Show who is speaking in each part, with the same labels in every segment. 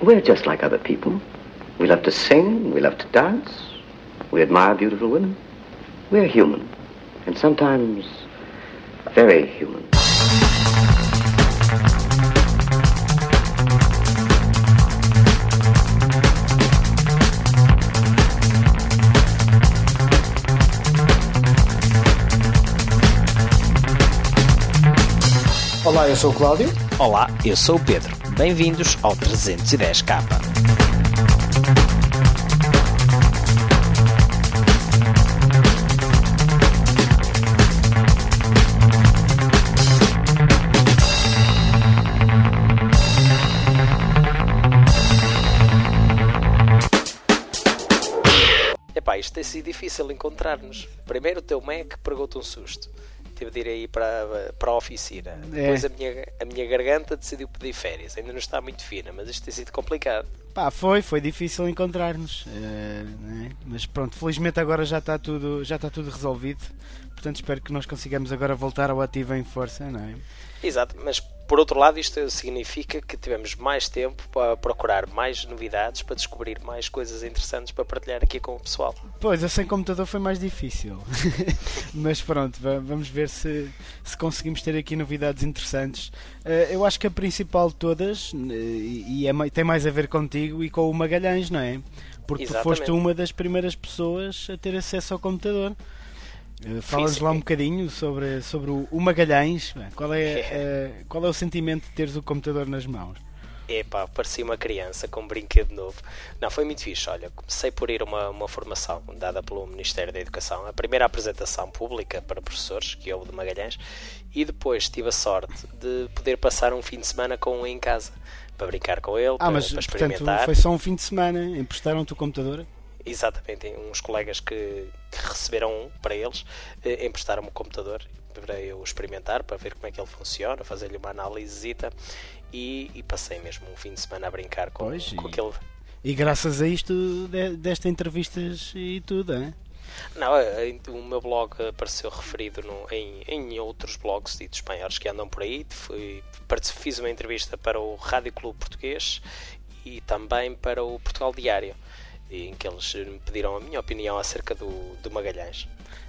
Speaker 1: We're just like other people. We love to sing, we love to dance, we admire beautiful women. We're human, and sometimes very human.
Speaker 2: Olá, eu sou o Cláudio.
Speaker 3: Olá, eu sou o Pedro. Bem-vindos ao 310K. Epá, isto tem sido difícil encontrar-nos. Primeiro o teu Mac pegou-te um susto. Tive de ir aí para, para a oficina.
Speaker 2: É.
Speaker 3: Depois a minha, a minha garganta decidiu pedir férias. Ainda não está muito fina, mas isto tem sido complicado.
Speaker 2: Pá, foi, foi difícil encontrar-nos. eh, né? Mas pronto, felizmente agora já está tudo, já está tudo resolvido. Portanto, espero que nós consigamos agora voltar ao ativo em força, não é?
Speaker 3: Exato, mas por outro lado isto significa que tivemos mais tempo para procurar mais novidades, para descobrir mais coisas interessantes para partilhar aqui com o pessoal.
Speaker 2: Pois, a sem computador foi mais difícil. Mas pronto, va- vamos ver se, se conseguimos ter aqui novidades interessantes. Eh, eu acho que a principal de todas, eh, e é tem mais a ver contigo e com o Magalhães, não é? Porque tu
Speaker 3: Exatamente.
Speaker 2: foste uma das primeiras pessoas a ter acesso ao computador. Eh, Fala-nos lá um bocadinho sobre, sobre o, Magalhães. Qual é, eh, qual é o sentimento de teres o computador nas mãos?
Speaker 3: Epá, parecia uma criança com um brinquedo novo. Não, foi muito fixe. Olha, comecei por ir a uma, uma formação dada pelo Ministério da Educação, a primeira apresentação pública para professores, que houve de Magalhães, e depois tive a sorte de poder passar um fim de semana com um em casa, para brincar com ele,
Speaker 2: Ah,
Speaker 3: para,
Speaker 2: mas
Speaker 3: para
Speaker 2: portanto
Speaker 3: experimentar.
Speaker 2: foi só um fim de semana. Emprestaram-te o computador?
Speaker 3: Exatamente, uns colegas que, que receberam um para eles, eh, emprestaram-me o computador para eu experimentar, para ver como é que ele funciona, fazer-lhe uma analisita e, e passei mesmo um fim de semana a brincar com,
Speaker 2: Pois,
Speaker 3: com
Speaker 2: e-
Speaker 3: aquele.
Speaker 2: E graças a isto de- deste entrevistas e tudo, é?
Speaker 3: Não, eh, o meu blog apareceu referido no- em, em outros blogs ditos espanhóis que andam por aí. Fui, fiz uma entrevista para o Rádio Clube Português e também para o Portugal Diário, em que eles me pediram a minha opinião acerca do, do Magalhães.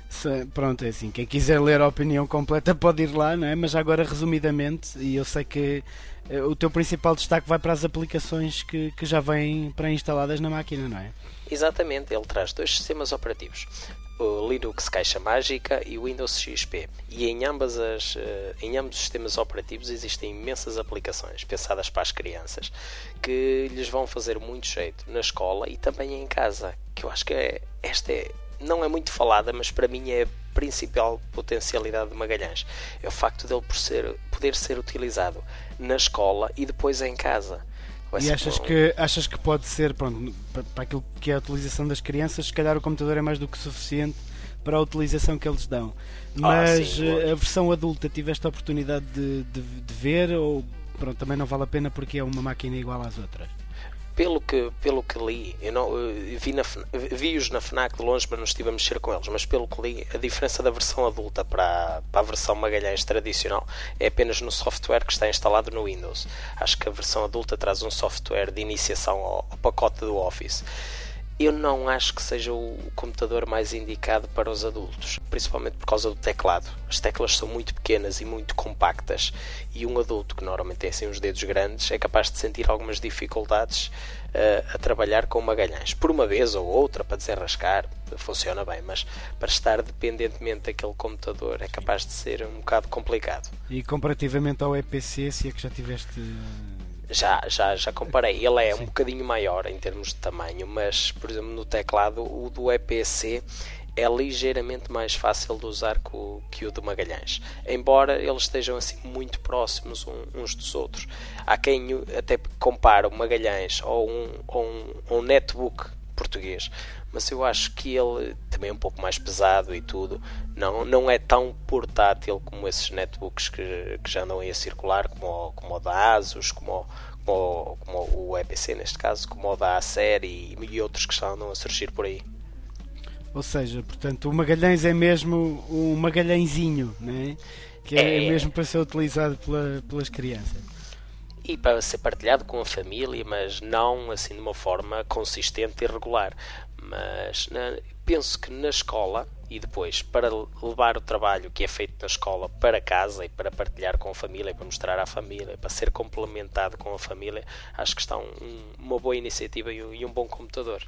Speaker 2: Se- pronto, é assim, quem quiser ler a opinião completa pode ir lá, não é? Mas agora resumidamente, e eu sei que eh, o teu principal destaque vai para as aplicações que, que já vêm pré-instaladas na máquina, não é?
Speaker 3: Exatamente, ele traz dois sistemas operativos, o Linux Caixa Mágica e o Windows XP. E em, ambas as, eh, em ambos os sistemas operativos existem imensas aplicações pensadas para as crianças que lhes vão fazer muito jeito na escola e também em casa. Que eu acho que é, esta é, não é muito falada, mas para mim é a principal potencialidade de Magalhães. É o facto dele por ser, poder ser utilizado na escola e depois em casa. Vai
Speaker 2: E achas que, achas que pode ser, pronto, para, aquilo que é a utilização das crianças, se calhar o computador é mais do que suficiente para a utilização que eles dão. Mas
Speaker 3: sim,
Speaker 2: eh, a versão adulta tiveste a oportunidade de, de, de ver ou pronto, também não vale a pena porque é uma máquina igual às outras?
Speaker 3: Pelo que, pelo que li, eu não, vi na, vi-os na FNAC de longe, mas não estive a mexer com eles. Mas pelo que li, a diferença da versão adulta para, a- para a versão Magalhães tradicional é apenas no software que está instalado no Windows. Acho que a versão adulta traz um software de iniciação ao, ao pacote do Office. Eu não acho que seja o computador mais indicado para os adultos, principalmente por causa do teclado. As teclas são muito pequenas e muito compactas, e um adulto que normalmente tem assim uns dedos grandes é capaz de sentir algumas dificuldades eh, a trabalhar com Magalhães. Por uma vez ou outra, para desenrascar, funciona bem, mas para estar dependentemente daquele computador é capaz de ser um bocado complicado.
Speaker 2: E comparativamente ao EPC, se é que já tiveste.
Speaker 3: Já, já, já comparei. Ele é
Speaker 2: Sim.
Speaker 3: um bocadinho maior em termos de tamanho, mas, por exemplo, no teclado, o do EPC é ligeiramente mais fácil de usar que o, do Magalhães. Embora eles estejam assim muito próximos um- uns dos outros. Há quem até compara o Magalhães ou um, ou um, ou um netbook português, mas eu acho que ele também é um pouco mais pesado e tudo, não, não é tão portátil como esses netbooks que, que já andam aí a circular, como o, como o da Asus, como o, como, como o EPC neste caso, como o da Acer e, e outros que já andam a surgir por aí.
Speaker 2: Ou seja, portanto, o Magalhães é mesmo um Magalhãezinho, né? que é,
Speaker 3: É.
Speaker 2: mesmo para ser utilizado pela- pelas crianças.
Speaker 3: e para ser partilhado com a família, mas não assim de uma forma consistente e regular. Mas na, penso que na escola e depois para levar o trabalho que é feito na escola para casa e para partilhar com a família, para mostrar à família, para ser complementado com a família, acho que está um, uma boa iniciativa e um, e um bom computador.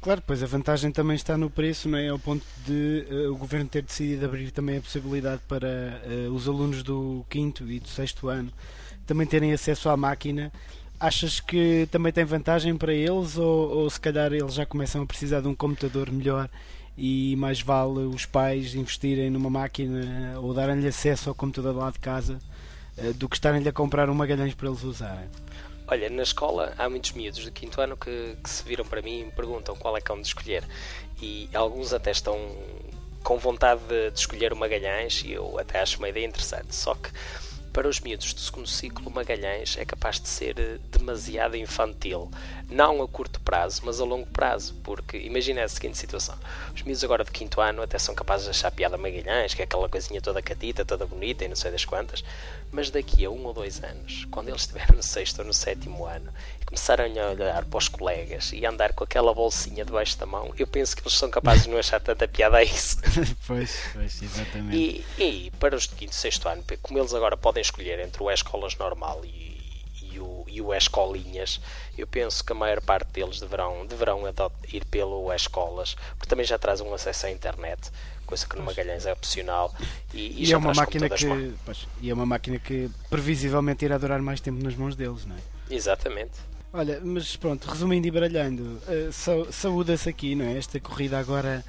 Speaker 2: Claro, pois a vantagem também está no preço, não é? Ao ponto de uh, o governo ter decidido abrir também a possibilidade para uh, os alunos do quinto e do sexto ano também terem acesso à máquina. Achas que também tem vantagem para eles ou, ou se calhar eles já começam a precisar de um computador melhor e mais vale os pais investirem numa máquina ou darem-lhe acesso ao computador lá de casa uh, do que estarem-lhe a comprar um Magalhães para eles usarem?
Speaker 3: Olha, na escola há muitos miúdos do quinto ano que, que se viram para mim e me perguntam qual é que é de escolher. E alguns até estão com vontade de, de escolher o Magalhães e eu até acho uma ideia interessante. Só que para os miúdos do segundo ciclo, Magalhães é capaz de ser eh, demasiado infantil. Não a curto prazo, mas a longo prazo. Porque imagina a seguinte situação: os miúdos agora do quinto ano até são capazes de achar piada Magalhães, que é aquela coisinha toda catita, toda bonita e não sei das quantas. Mas daqui a um ou dois anos, quando eles estiverem no sexto ou no sétimo ano e começarem a olhar para os colegas e a andar com aquela bolsinha debaixo da mão, eu penso que eles são capazes de não achar tanta piada a isso.
Speaker 2: pois, pois, exatamente.
Speaker 3: E, e para os de quinto e sexto ano, como eles agora podem escolher entre o escolas normal e, e, o, e o escolinhas, eu penso que a maior parte deles deverão, deverão ir pelo escolas, porque também já traz um acesso à internet, coisa que no Magalhães é opcional. E,
Speaker 2: e,
Speaker 3: e
Speaker 2: é uma máquina que pois, e é uma máquina que previsivelmente irá durar mais tempo nas mãos deles, não é?
Speaker 3: Exatamente.
Speaker 2: Olha, mas pronto, resumindo e baralhando, uh, saúda-se aqui, não é? Esta corrida agora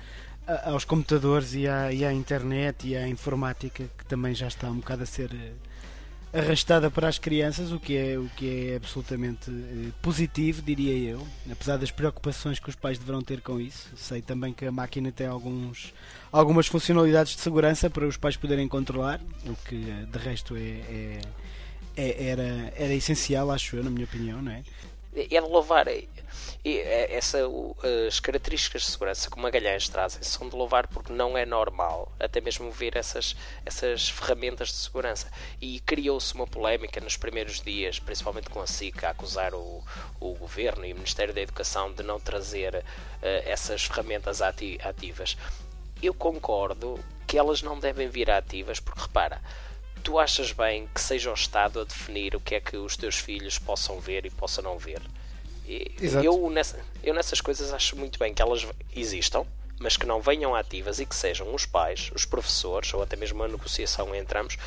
Speaker 2: aos computadores e à, e à internet e à informática que também já está um bocado a ser uh, arrastada para as crianças, o que é, o que é absolutamente eh, positivo, diria eu, apesar das preocupações que os pais deverão ter com isso. Sei também que a máquina tem alguns, algumas funcionalidades de segurança para os pais poderem controlar, o que eh, de resto é, é, é era, era essencial, acho eu, na minha opinião, não é?
Speaker 3: É de louvar. É, essa, as características de segurança que o Magalhães trazem são de louvar porque não é normal até mesmo ver essas, essas ferramentas de segurança. E criou-se uma polémica nos primeiros dias, principalmente com a SIC, a acusar o, o Governo e o Ministério da Educação de não trazer uh, essas ferramentas ati ativas. Eu concordo que elas não devem vir ativas porque, repara, tu achas bem que seja o Estado a definir o que é que os teus filhos possam ver e possam não ver? Eu, nessa, eu nessas coisas acho muito bem que elas existam, mas que não venham ativas e que sejam os pais, os professores ou até mesmo a negociação entre ambos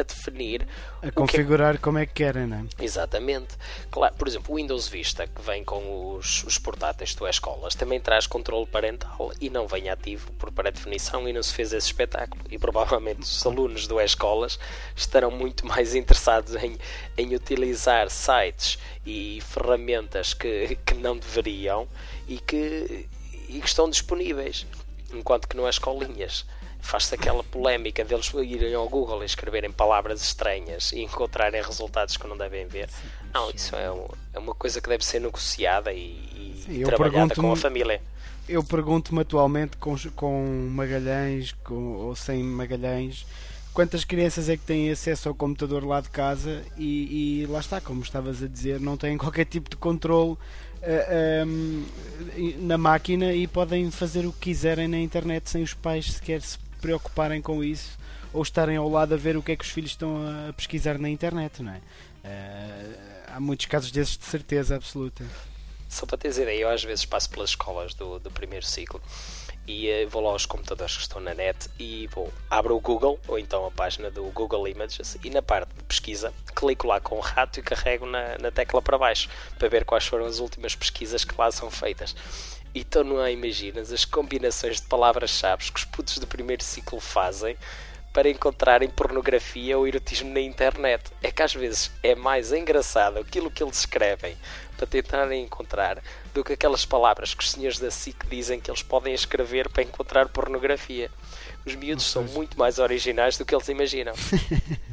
Speaker 3: a definir
Speaker 2: a configurar que... como é que querem, não
Speaker 3: é? Exatamente. Claro, por exemplo, o Windows Vista, que vem com os, os portáteis do escolas, também traz controle parental e não vem ativo por pré-definição e não se fez esse espetáculo. E provavelmente os alunos do escolas estarão muito mais interessados em, em utilizar sites e ferramentas que, que não deveriam e que, e que estão disponíveis, enquanto que não é escolinhas faz-se aquela polémica deles irem ao Google e escreverem palavras estranhas e encontrarem resultados que não devem ver. Não, isso é, é uma coisa que deve ser negociada e, e Sim, trabalhada com a família.
Speaker 2: Eu pergunto-me atualmente com, com Magalhães com, ou sem Magalhães quantas crianças é que têm acesso ao computador lá de casa e, e lá está, como estavas a dizer, não têm qualquer tipo de controle uh, eh, um, ehm, na máquina e podem fazer o que quiserem na internet sem os pais sequer se preocuparem com isso ou estarem ao lado a ver o que é que os filhos estão a pesquisar na internet, não é? Uh, há muitos casos desses de certeza absoluta.
Speaker 3: Só para teres ideia, eu às vezes passo pelas escolas do, do primeiro ciclo e uh, vou lá aos computadores que estão na net e vou, abro o Google ou então a página do Google Images e na parte de pesquisa clico lá com o rato e carrego na, na tecla para baixo para ver quais foram as últimas pesquisas que lá são feitas. Então não há, imaginas, as combinações de palavras-chave que os putos do primeiro ciclo fazem para encontrarem pornografia ou erotismo na internet. É que às vezes é mais engraçado aquilo que eles escrevem para tentarem encontrar do que aquelas palavras que os senhores da SIC dizem que eles podem escrever para encontrar pornografia. Os miúdos são muito mais originais do que eles imaginam.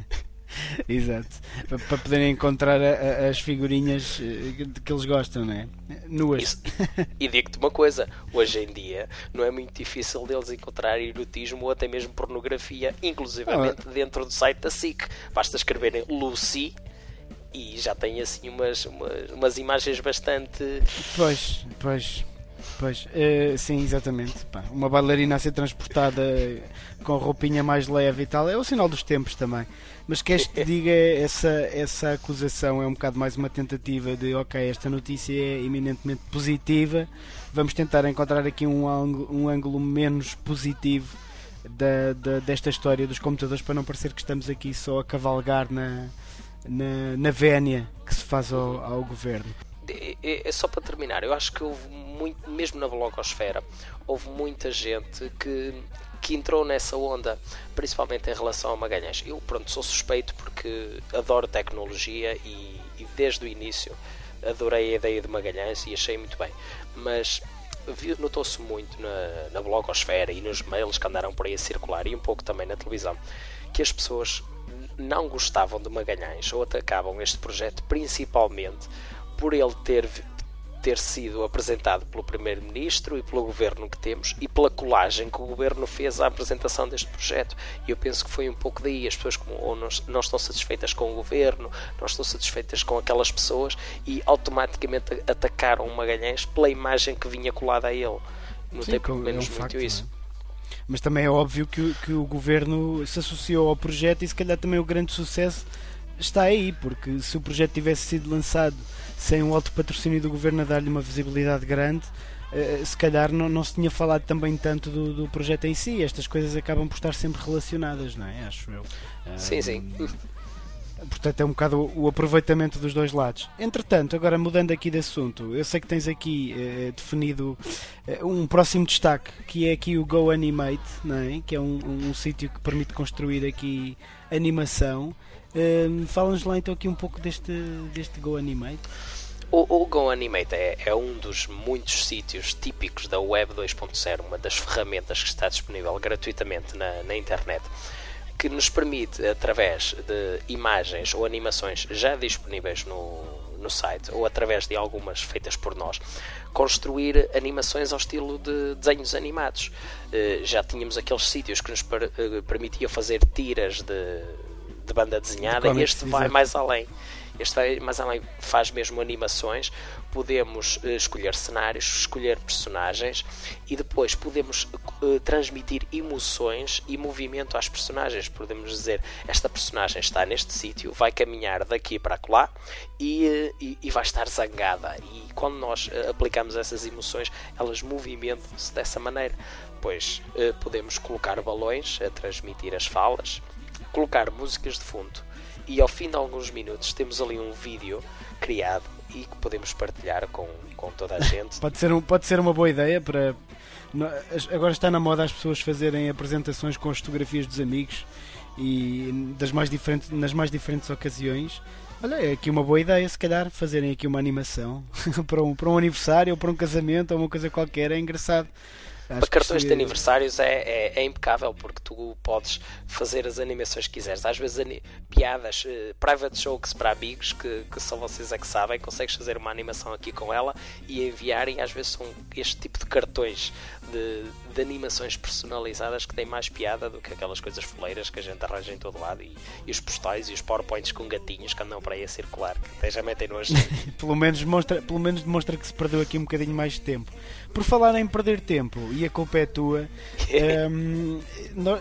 Speaker 2: Exato. Para poderem encontrar a, a, as figurinhas eh, que eles gostam, não é? Nuas. Isso.
Speaker 3: E digo-te uma coisa: hoje em dia não é muito difícil deles encontrar erotismo ou até mesmo pornografia, inclusivamente ah. dentro do site da SIC. Basta escreverem Lucy e já tem assim umas, umas, umas imagens bastante.
Speaker 2: Pois, pois. Pois, uh, sim, exatamente. Pá, uma bailarina a ser transportada com roupinha mais leve e tal é o sinal dos tempos também. Mas queres que te diga essa, essa acusação é um bocado mais uma tentativa de ok, esta notícia é eminentemente positiva, vamos tentar encontrar aqui um ângulo, um ângulo menos positivo da, da, desta história dos computadores para não parecer que estamos aqui só a cavalgar na, na, na vénia que se faz ao, ao governo.
Speaker 3: É, é, é, só para terminar, eu acho que houve muito, mesmo na blogosfera, houve muita gente que, que entrou nessa onda, principalmente em relação a Magalhães. Eu, pronto, sou suspeito porque adoro tecnologia e, e desde o início adorei a ideia de Magalhães e achei muito bem. Mas notou-se muito na, na blogosfera e nos mails que andaram por aí a circular e um pouco também na televisão que as pessoas não gostavam de Magalhães ou atacavam este projeto principalmente por ele ter ter sido apresentado pelo Primeiro-Ministro e pelo governo que temos e pela colagem que o governo fez à apresentação deste projeto. E eu penso que foi um pouco daí. As pessoas como, ou não, não estão satisfeitas com o governo, não estão satisfeitas com aquelas pessoas e automaticamente atacaram o Magalhães pela imagem que vinha colada a ele. Tem pelo menos é um muito facto, isso.
Speaker 2: É? Mas também é óbvio que, que o governo se associou ao projeto e se calhar também o grande sucesso está aí, porque se o projeto tivesse sido lançado sem um alto patrocínio do governo a dar-lhe uma visibilidade grande, eh, se calhar não, não se tinha falado também tanto do, do, projeto em si. Estas coisas acabam por estar sempre relacionadas, não é? Acho eu.
Speaker 3: Sim, sim.
Speaker 2: Portanto, é um bocado o aproveitamento dos dois lados. Entretanto, agora mudando aqui de assunto, eu sei que tens aqui eh, definido eh, um próximo destaque, que é aqui o Go Animate, não é? que é um, um, um sítio que permite construir aqui animação. Uh, Fala-nos lá então aqui um pouco deste, deste Go Animate.
Speaker 3: O, o Go Animate é, é, um dos muitos sítios típicos da Web 2.0, uma das ferramentas que está disponível gratuitamente na, na internet, que nos permite, através de imagens ou animações já disponíveis no, no site ou através de algumas feitas por nós, construir animações ao estilo de desenhos animados. Uh, já tínhamos aqueles sítios que nos per, uh, permitia fazer tiras de de banda desenhada de este vai mais além. Este vai mais além, faz mesmo animações. Podemos uh, escolher cenários, escolher personagens e depois podemos uh, transmitir emoções e movimento às personagens. Podemos dizer: esta personagem está neste sítio, vai caminhar daqui para lá e, uh, e, e, vai estar zangada. E quando nós aplicamos essas emoções, elas movimentam-se dessa maneira. Pois podemos colocar balões a transmitir as falas colocar músicas de fundo e ao fim de alguns minutos temos ali um vídeo criado e que podemos partilhar com, com toda a gente.
Speaker 2: pode, ser um, pode ser uma boa ideia para. Agora está na moda as pessoas fazerem apresentações com as fotografias dos amigos e das mais diferentes, nas mais diferentes ocasiões. Olha, é aqui uma boa ideia, se calhar, fazerem aqui uma animação para, um, para um aniversário ou para um casamento ou uma coisa qualquer. É engraçado.
Speaker 3: Acho para cartões de aniversários é, é, é, impecável porque tu podes fazer as animações que quiseres. Às vezes piadas, uh, private jokes para amigos que, que só vocês é que sabem, consegues fazer uma animação aqui com ela e enviar e às vezes são este tipo de cartões de, de animações personalizadas que têm mais piada do que aquelas coisas foleiras que a gente arranja em todo lado e, e os postais e os powerpoints com gatinhos que andam para aí a circular, que até já metem nojo.
Speaker 2: pelo, menos demonstra, pelo menos demonstra que se perdeu aqui um bocadinho mais de tempo. Por falar em perder tempo, e a culpa é tua, um, no,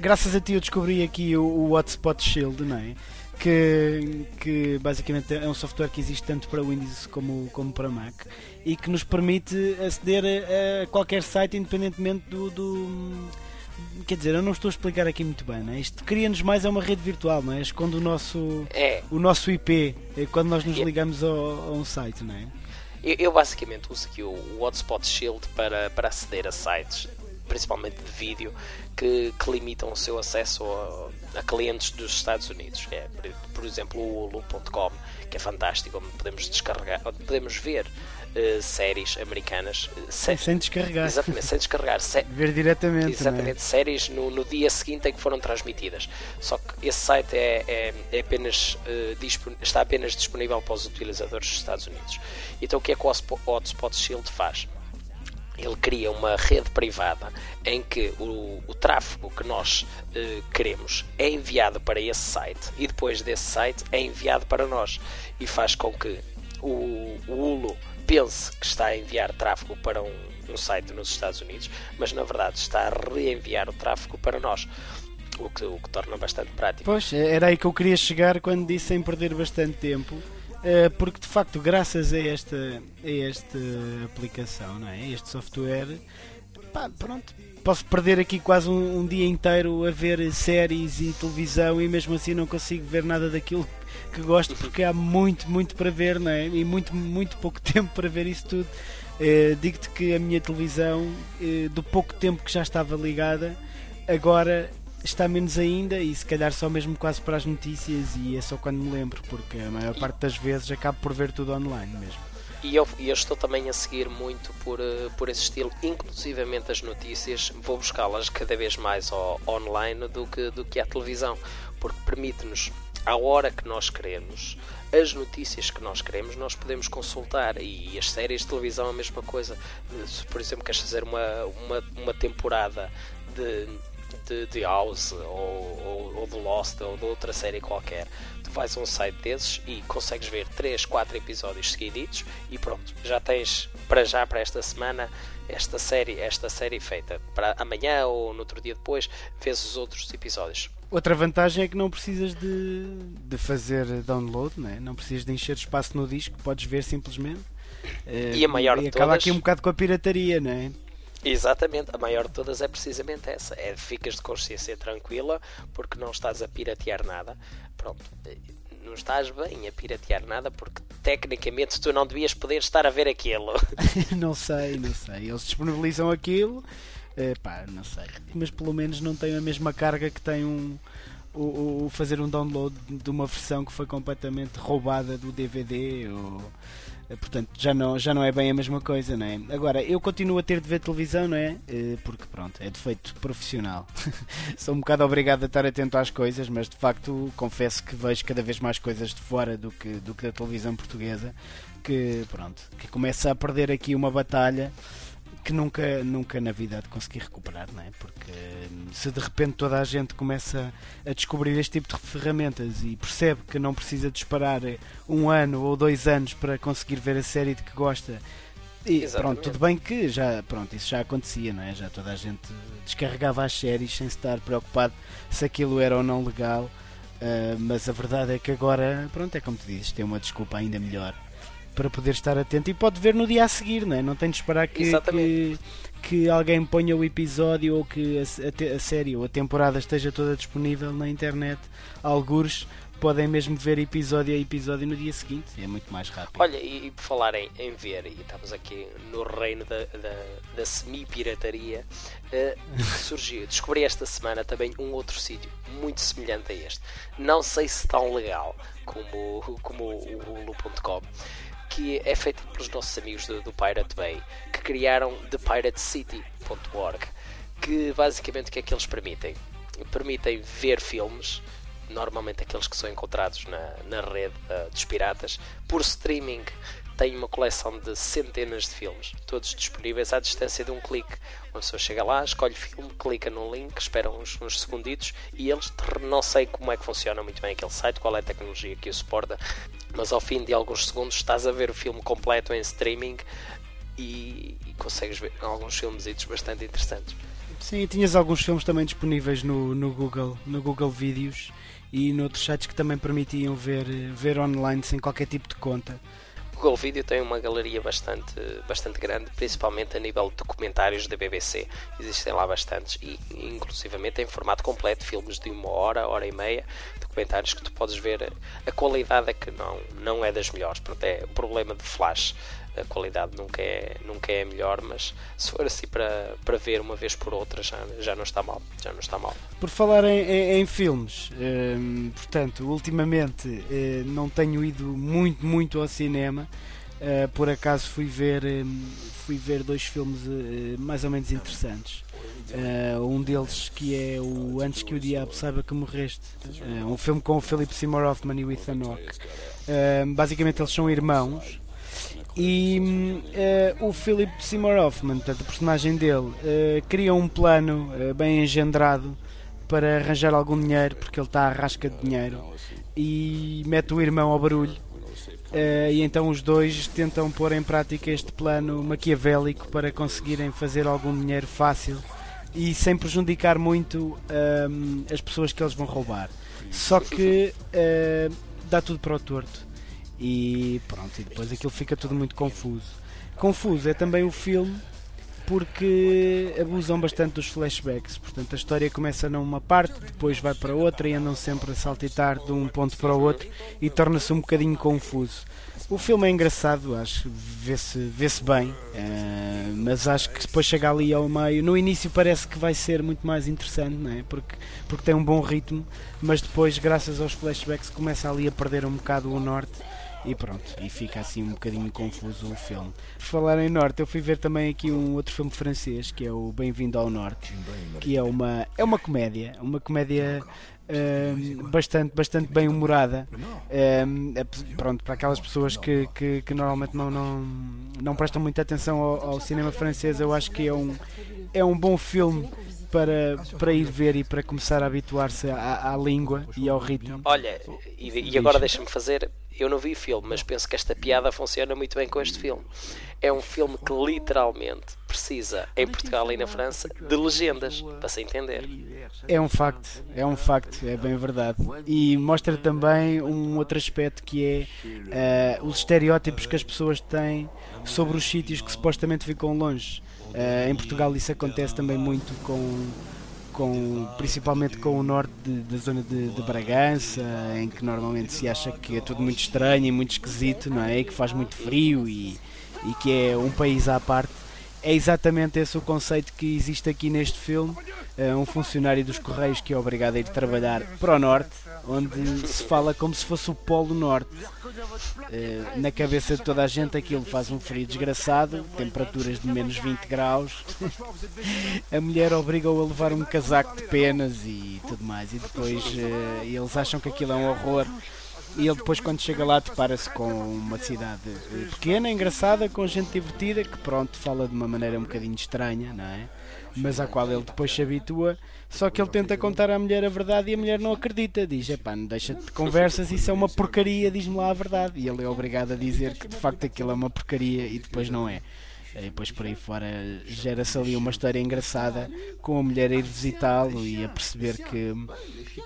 Speaker 2: graças a ti eu descobri aqui o, o Hotspot Shield, não é? Que, que, basicamente é um software que existe tanto para Windows como, como para Mac e que nos permite aceder a, a qualquer site independentemente do, do, Quer dizer, eu não estou a explicar aqui muito bem, não é? Isto cria-nos mais é uma rede virtual, não é? Esconde o nosso,
Speaker 3: é.
Speaker 2: o nosso IP é quando nós nos ligamos ao, a um site, não é?
Speaker 3: Eu, eu basicamente uso aqui o, o Hotspot Shield para, para aceder a sites, principalmente de vídeo, que, que limitam o seu acesso a, a, clientes dos Estados Unidos. É, por, exemplo, o Hulu.com, que é fantástico, onde podemos descarregar, onde podemos ver uh, séries americanas.
Speaker 2: Sé sem descarregar.
Speaker 3: Exatamente, sem descarregar. Sé
Speaker 2: ver diretamente.
Speaker 3: Exatamente,
Speaker 2: é?
Speaker 3: séries no, no dia seguinte em que foram transmitidas. Só que esse site é, é, é apenas, uh, está apenas disponível para os utilizadores dos Estados Unidos. Então o que é que o Hotspot Shield faz? Ele cria uma rede privada em que o, o tráfego que nós eh, queremos é enviado para esse site e depois desse site é enviado para nós e faz com que o, o Hulu pense que está a enviar tráfego para um, um site nos Estados Unidos, mas na verdade está a reenviar o tráfego para nós. O que, o que torna bastante prático.
Speaker 2: Pois, era aí que eu queria chegar quando disse sem perder bastante tempo porque de facto, graças a esta, a esta aplicação, não é? este software, pá, pronto, posso perder aqui quase um, um, dia inteiro a ver séries e televisão e mesmo assim não consigo ver nada daquilo que gosto porque há muito, muito para ver, não é? E muito, muito pouco tempo para ver isso tudo. Uh, Digo-te que a minha televisão, uh, do pouco tempo que já estava ligada, agora está menos ainda e se calhar só mesmo quase para as notícias e é só quando me lembro, porque a maior parte das vezes acabo por ver tudo online mesmo.
Speaker 3: E eu, eu estou também a seguir muito por, eh, por esse estilo, inclusivamente as notícias, vou buscá-las cada vez mais ao, online do que, do que à televisão, porque permite-nos, à hora que nós queremos, as notícias que nós queremos, nós podemos consultar. E as séries de televisão a mesma coisa. Se, por exemplo, queres fazer uma, uma, uma temporada de de, de House ou, ou, ou de Lost ou de outra série qualquer. Tu vais a um site desses e consegues ver 3, 4 episódios seguiditos e pronto, já tens para já para esta semana esta série, esta série feita. Para amanhã ou no outro dia depois, vês os outros episódios.
Speaker 2: Outra vantagem é que não precisas de, de fazer download, né? não precisas de encher espaço no disco, podes ver simplesmente.
Speaker 3: E a maior
Speaker 2: e
Speaker 3: de
Speaker 2: acaba
Speaker 3: todas...
Speaker 2: aqui um bocado com a pirataria, não é?
Speaker 3: Exatamente, a maior de todas é precisamente essa. É ficas de consciência tranquila porque não estás a piratear nada. Pronto, não estás bem a piratear nada porque tecnicamente tu não devias poder estar a ver aquilo.
Speaker 2: não sei, não sei. Eles disponibilizam aquilo, é, pá, não sei. Mas pelo menos não tem a mesma carga que tem um. O, o fazer um download de uma versão que foi completamente roubada do DVD ou eh, portanto já não, já não é bem a mesma coisa, não é? Agora, eu continuo a ter de ver televisão, não é? Eh, porque pronto, é defeito profissional. Sou um bocado obrigado a estar atento às coisas, mas de facto confesso que vejo cada vez mais coisas de fora do que, do que da televisão portuguesa, que pronto, que começa a perder aqui uma batalha que nunca, nunca na vida há de conseguir recuperar, não é? Porque hum, se de repente toda a gente começa a descobrir este tipo de ferramentas e percebe que não precisa de esperar um ano ou dois anos para conseguir ver a série de que gosta. E pronto, tudo bem que já, pronto, isso já acontecia, não é? Já toda a gente descarregava as séries sem estar preocupado se aquilo era ou não legal. Uh, mas a verdade é que agora, pronto, é como tu dizes, tem uma desculpa ainda melhor para poder estar atento e pode ver no dia a seguir, não é? Não tem de esperar que, que, que, alguém ponha o episódio ou que a, a, a, série ou a temporada esteja toda disponível na internet. Algures podem mesmo ver episódio a episódio no dia seguinte, é muito mais rápido.
Speaker 3: Olha, e por falar em, em ver, e estamos aqui no reino da, da, da semi-pirataria, uh, surgiu, descobri esta semana também um outro sítio muito semelhante a este. Não sei se tão legal como, como o Hulu.com que é feito pelos nossos amigos do, do Pirate Bay, que criaram thepiratecity.org, que basicamente o que é que eles permitem? Permitem ver filmes, normalmente aqueles que são encontrados na, na rede uh, dos piratas, por streaming tem uma coleção de centenas de filmes, todos disponíveis à distância de um clique. Uma pessoa chega lá, escolhe filme, clica no link, espera uns, uns segunditos e eles, não sei como é que funciona muito bem aquele site, qual é a tecnologia que o suporta, mas ao fim de alguns segundos estás a ver o filme completo em streaming e, e consegues ver alguns filmes bastante interessantes.
Speaker 2: Sim, tinhas alguns filmes também disponíveis no, no Google, no Google Vídeos e noutros sites que também permitiam ver, ver online sem qualquer tipo de conta.
Speaker 3: Google Video tem uma galeria bastante, bastante grande, principalmente a nível de documentários da BBC. Existem lá bastantes e, inclusivamente, em formato completo, filmes de uma hora, hora e meia, documentários que tu podes ver. A qualidade é que não, não é das melhores, porque é o problema de flash. A qualidade nunca é, nunca é melhor, mas se for assim para, para ver uma vez por outra já, já não está mal. Já não está mal.
Speaker 2: Por falar em, em, em filmes, hum, portanto, ultimamente hum, não tenho ido muito, muito ao cinema. Uh, por acaso fui ver, um, fui ver dois filmes uh, mais ou menos interessantes. Uh, um deles que é o Antes que o Diabo Saiba que Morreste, um filme com o Philip Seymour Hoffman e o Ethan Hawke. basicamente eles são irmãos E uh, o Philip Seymour Hoffman, portanto, a personagem dele, cria um plano bem engendrado para arranjar algum dinheiro, porque ele está à rasca de dinheiro, e mete o irmão ao barulho. E então os dois tentam pôr em prática este plano maquiavélico para conseguirem fazer algum dinheiro fácil e sem prejudicar muito um, as pessoas que eles vão roubar. Só que uh, dá tudo para o torto. E pronto, e depois aquilo fica tudo muito confuso. Confuso é também o filme porque abusam bastante dos flashbacks. Portanto, a história começa numa parte, depois vai para outra e andam sempre a saltitar de um ponto para o outro e torna-se um bocadinho confuso. O filme é engraçado, acho, vê-se vê bem, uh, mas acho que depois chega ali ao meio. No início parece que vai ser muito mais interessante, não é? porque, porque tem um bom ritmo, mas depois, graças aos flashbacks, começa ali a perder um bocado o norte e pronto, e fica assim um bocadinho confuso o filme. Por falar em Norte, eu fui ver também aqui um outro filme francês que é o Bem-vindo ao Norte, que é uma, é uma comédia, uma comédia bastante, bastante bem humorada. pronto, para aquelas pessoas que, que, que, normalmente não, não, não prestam muita atenção ao, ao, cinema francês, eu acho que é um, é um bom filme para, para ir ver e para começar a habituar-se à, à, língua e ao ritmo.
Speaker 3: Olha, e, e agora deixa-me fazer eu não vi o filme, mas penso que esta piada funciona muito bem com este filme. É um filme que literalmente precisa, em Portugal e na França, de legendas, para se entender.
Speaker 2: É um facto, é um facto, é bem verdade. E mostra também um outro aspecto que é uh, os estereótipos que as pessoas têm sobre os sítios que supostamente ficam longe. Uh, em Portugal isso acontece também muito com com, principalmente com o norte da zona de, de, Bragança, em que normalmente se acha que é tudo muito estranho e muito esquisito, não é? E que faz muito frio e, e que é um país à parte. É exatamente esse o conceito que existe aqui neste filme. É um funcionário dos Correios que é obrigado a ir trabalhar para o norte, onde se fala como se fosse o Polo Norte. Eh, na cabeça de toda a gente aquilo faz um frio desgraçado, temperaturas de menos 20 graus. a mulher obriga-o a levar um casaco de penas e tudo mais. E depois eh, eles acham que aquilo é um horror. E ele depois quando chega lá depara-se com uma cidade eh, pequena, engraçada, com gente divertida, que pronto, fala de uma maneira um bocadinho estranha, não é? Mas à qual ele depois se habitua só que ele tenta contar à mulher a verdade e a mulher não acredita. Diz: pá, não deixa de conversas, isso é uma porcaria, diz-me lá a verdade. E ele é obrigado a dizer que de facto aquilo é uma porcaria e depois não é. E depois por aí fora gera-se ali uma história engraçada com a mulher a ir visitá-lo e a perceber que,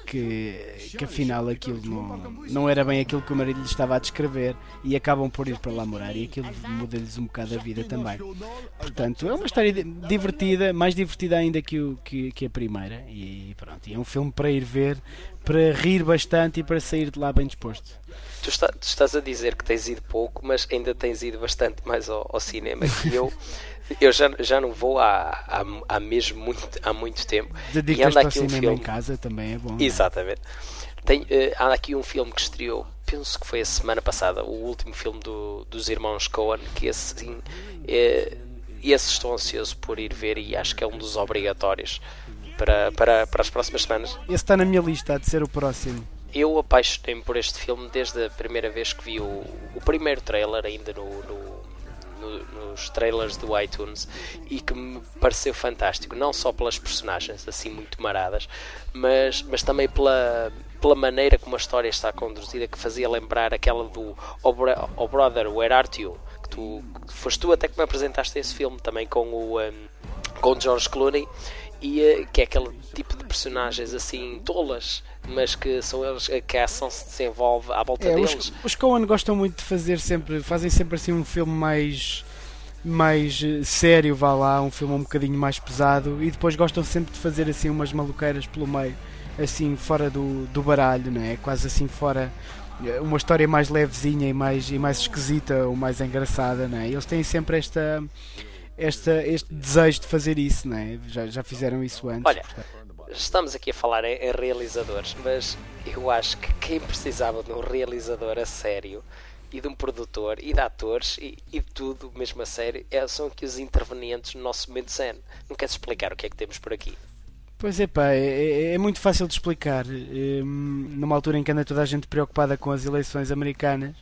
Speaker 2: que, que afinal aquilo não, não era bem aquilo que o marido lhe estava a descrever e acabam por ir para lá morar e aquilo muda-lhes um bocado a vida também. Portanto, é uma história divertida, mais divertida ainda que, o, que, que a primeira e pronto, é um filme para ir ver, para rir bastante e para sair de lá bem disposto.
Speaker 3: Tu, está, tu, estás a dizer que tens ido pouco, mas ainda tens ido bastante mais ao, ao cinema que eu. Eu já, já não vou há, há, há mesmo muito, há muito tempo.
Speaker 2: Dedicas-te ao cinema filme... em casa também é bom.
Speaker 3: É? Exatamente. Tem, uh, há aqui um filme que estreou, penso que foi a semana passada, o último filme do, dos irmãos Coen, que esse sim, é, esse estou ansioso por ir ver e acho que é um dos obrigatórios para, para, para as próximas semanas.
Speaker 2: Esse está na minha lista, há de ser o próximo
Speaker 3: eu apaixonei-me por este filme desde a primeira vez que vi o, o primeiro trailer, ainda no, no, no, nos trailers do iTunes, e que me pareceu fantástico, não só pelas personagens assim muito maradas, mas, mas também pela, pela maneira como a história está conduzida, que fazia lembrar aquela do Oh, oh Brother, Where Art You? Que tu, foste tu até que me apresentaste esse filme também com o, um, com o George Clooney e uh, que é aquele tipo de personagens assim tolas mas que são eles que a ação se desenvolve à volta é, deles.
Speaker 2: Os, os Coen gostam muito de fazer sempre, fazem sempre assim um filme mais mais eh, sério, vá lá, um filme um bocadinho mais pesado e depois gostam sempre de fazer assim umas maluqueiras pelo meio, assim fora do, do baralho, não é? Quase assim fora eh, uma história mais levezinha e mais, e mais esquisita ou mais engraçada, não é? Eles têm sempre esta, esta, este desejo de fazer isso, não é? Já, já fizeram isso antes.
Speaker 3: Olha, estamos aqui a falar em, em, realizadores, mas eu acho que quem precisava de um realizador a sério e de um produtor e de atores e, e de tudo, mesmo a sério, é, são aqui os intervenientes no nosso momento zen. Não queres explicar o que é que temos por aqui?
Speaker 2: Pois é, pá, é, é, é muito fácil de explicar. Um, numa altura em que anda toda a gente preocupada com as eleições americanas,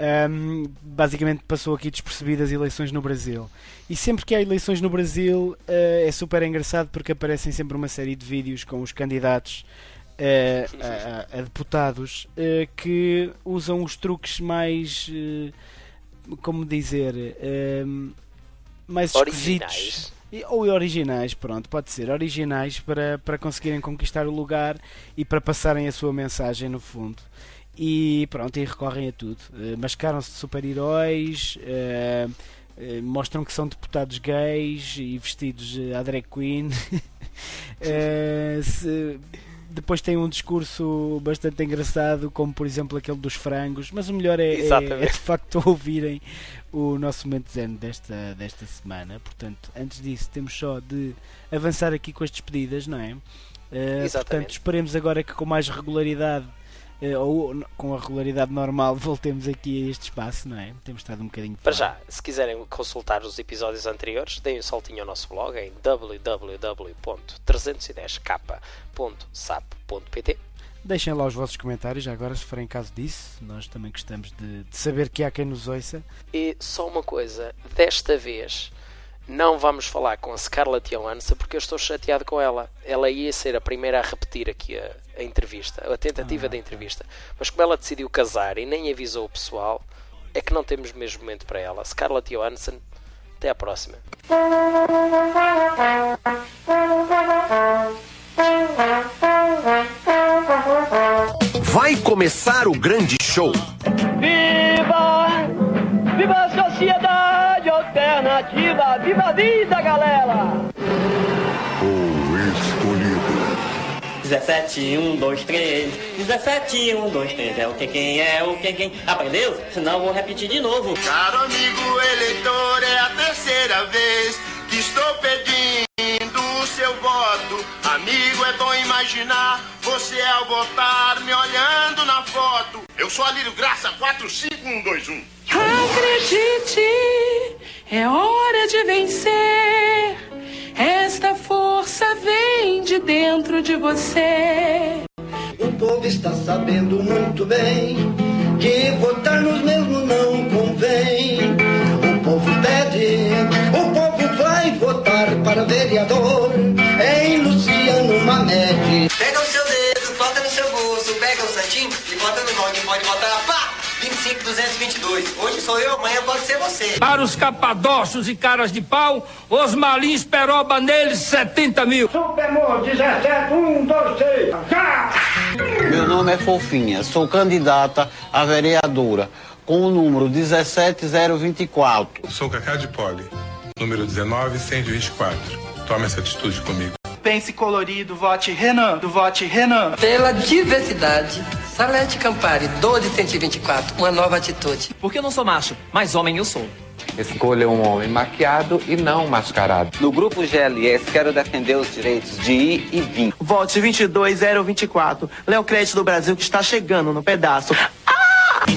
Speaker 2: um, basicamente passou aqui despercebido as eleições no Brasil. E sempre que há eleições no Brasil uh, é super engraçado porque aparecem sempre uma série de vídeos com os candidatos uh, a, a, deputados uh, que usam os truques mais. como dizer. mais
Speaker 3: originais.
Speaker 2: esquisitos. Ou originais, pronto, pode ser. Originais para, para conseguirem conquistar o lugar e para passarem a sua mensagem no fundo e pronto, e recorrem a tudo. Uh, Mascaram-se de super-heróis, uh, uh, mostram que são deputados gays e vestidos a drag queen. se, depois tem um discurso bastante engraçado, como por exemplo aquele dos frangos, mas o melhor é, é, é de facto ouvirem o nosso momento zen desta, desta semana. Portanto, antes disso, temos só de avançar aqui com as despedidas, não é? Uh, portanto, esperemos agora que com mais regularidade ou com a regularidade normal voltemos aqui a este espaço, não é? Temos estado um bocadinho.
Speaker 3: Para já, se quiserem consultar os episódios anteriores, deem um saltinho ao nosso blog em www.310k.sap.pt.
Speaker 2: Deixem lá os vossos comentários, agora, se forem caso disso. Nós também gostamos de, de saber que há quem nos ouça.
Speaker 3: E só uma coisa, desta vez não vamos falar com a Scarlett Johansson porque eu estou chateado com ela. Ela ia ser a primeira a repetir aqui a, a entrevista, a tentativa ah, da entrevista. Mas como ela decidiu casar e nem avisou o pessoal, é que não temos mesmo momento para ela. Scarlett Johansson, até à próxima.
Speaker 4: Vai começar o grande show.
Speaker 5: Viva! Viva a sociedade! alternativa. Viva a vida,
Speaker 6: 17, 1, 2, 3. 17, 1, 2, 3. É o que quem é o que quem. Aprendeu? Senão vou repetir de novo.
Speaker 7: Caro amigo eleitor, é a terceira vez que estou pedindo o seu voto. Amigo, é bom imaginar você ao votar me olhando na foto. Eu sou Alírio Graça, 45121.
Speaker 8: Acredite, é hora de vencer. Força vem de dentro de você.
Speaker 9: O povo está sabendo muito bem que votar nos mesmos não convém. O povo pede, o povo vai votar para vereador em Luciano Mamede.
Speaker 10: 222. Hoje sou eu, amanhã pode ser você.
Speaker 11: Para os capadócios e caras de pau, os malins peroba neles 70 mil.
Speaker 12: Supermor 17, 1, 2, 3. Já!
Speaker 13: Meu nome é Fofinha, sou candidata a vereadora com o número 17024.
Speaker 14: Sou Cacá de Poli, número 19124. Tome essa atitude comigo.
Speaker 15: Pense colorido, vote Renan, do vote Renan.
Speaker 16: Pela diversidade. Salete Campari, 12124, uma nova atitude.
Speaker 17: Porque eu não sou macho, mas homem eu sou.
Speaker 18: Escolha um homem maquiado e não mascarado.
Speaker 19: No grupo GLS, quero defender os direitos de ir e vir.
Speaker 15: Vote 22024, Léo Crédito do Brasil que está chegando no pedaço.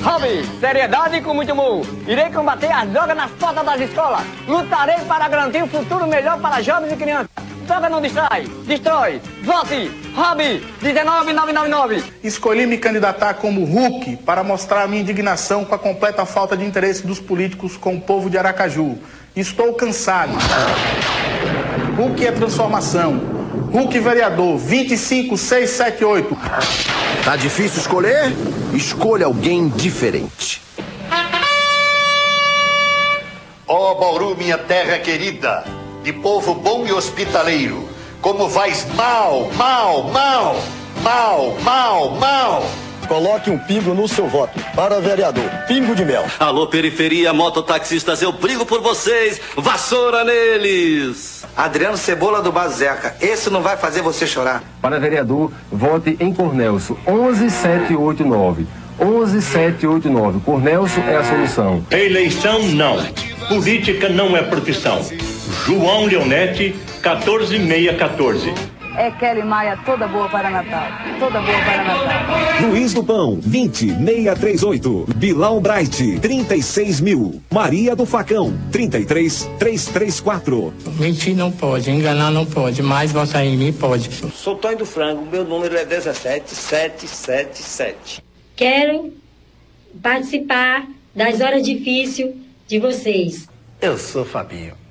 Speaker 20: Hobby, seriedade com muito humor. Irei combater as drogas nas portas das escolas. Lutarei para garantir um futuro melhor para jovens e crianças. Droga não distrai, destrói. Vote, Hobby, 19999.
Speaker 21: Escolhi me candidatar como Hulk para mostrar minha indignação com a completa falta de interesse dos políticos com o povo de Aracaju. Estou cansado. Hulk é transformação. Hulk vereador 25678.
Speaker 4: Tá difícil escolher? Escolha alguém diferente.
Speaker 7: Ó oh, Bauru, minha terra querida, de povo bom e hospitaleiro, como vais mal, mal, mal, mal, mal, mal.
Speaker 22: Coloque um pingo no seu voto. Para vereador, pingo de mel.
Speaker 23: Alô, periferia, mototaxistas, eu brigo por vocês. Vassoura neles!
Speaker 24: Adriano Cebola do Bazeca. Esse não vai fazer você chorar.
Speaker 25: Para vereador, vote em Cornelso 11789. 11789. Cornelso é a solução.
Speaker 26: Eleição não. Política não é profissão. João Leonete, 14614.
Speaker 27: É Kelly Maia, toda boa para Natal. Toda boa para Natal.
Speaker 28: Luiz do Pão, 20638. Bilal Bright, 36 mil. Maria do Facão, 33334.
Speaker 29: Mentir não pode, enganar não pode, mas votar em mim pode.
Speaker 30: Sou Tonho do Frango, meu número é 17777.
Speaker 31: Querem participar
Speaker 32: das horas difíceis de vocês.
Speaker 4: Eu sou Fabinho.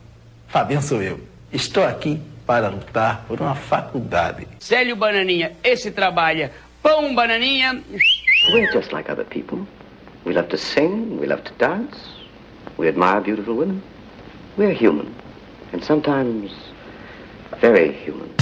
Speaker 4: Fabinho sou eu. Estou aqui para lutar por uma faculdade.
Speaker 27: Célio Bananinha, esse trabalha. Pão Bananinha.
Speaker 1: We're just like other people. We love to sing, we love to dance, we admire beautiful women. We're human, and sometimes very human.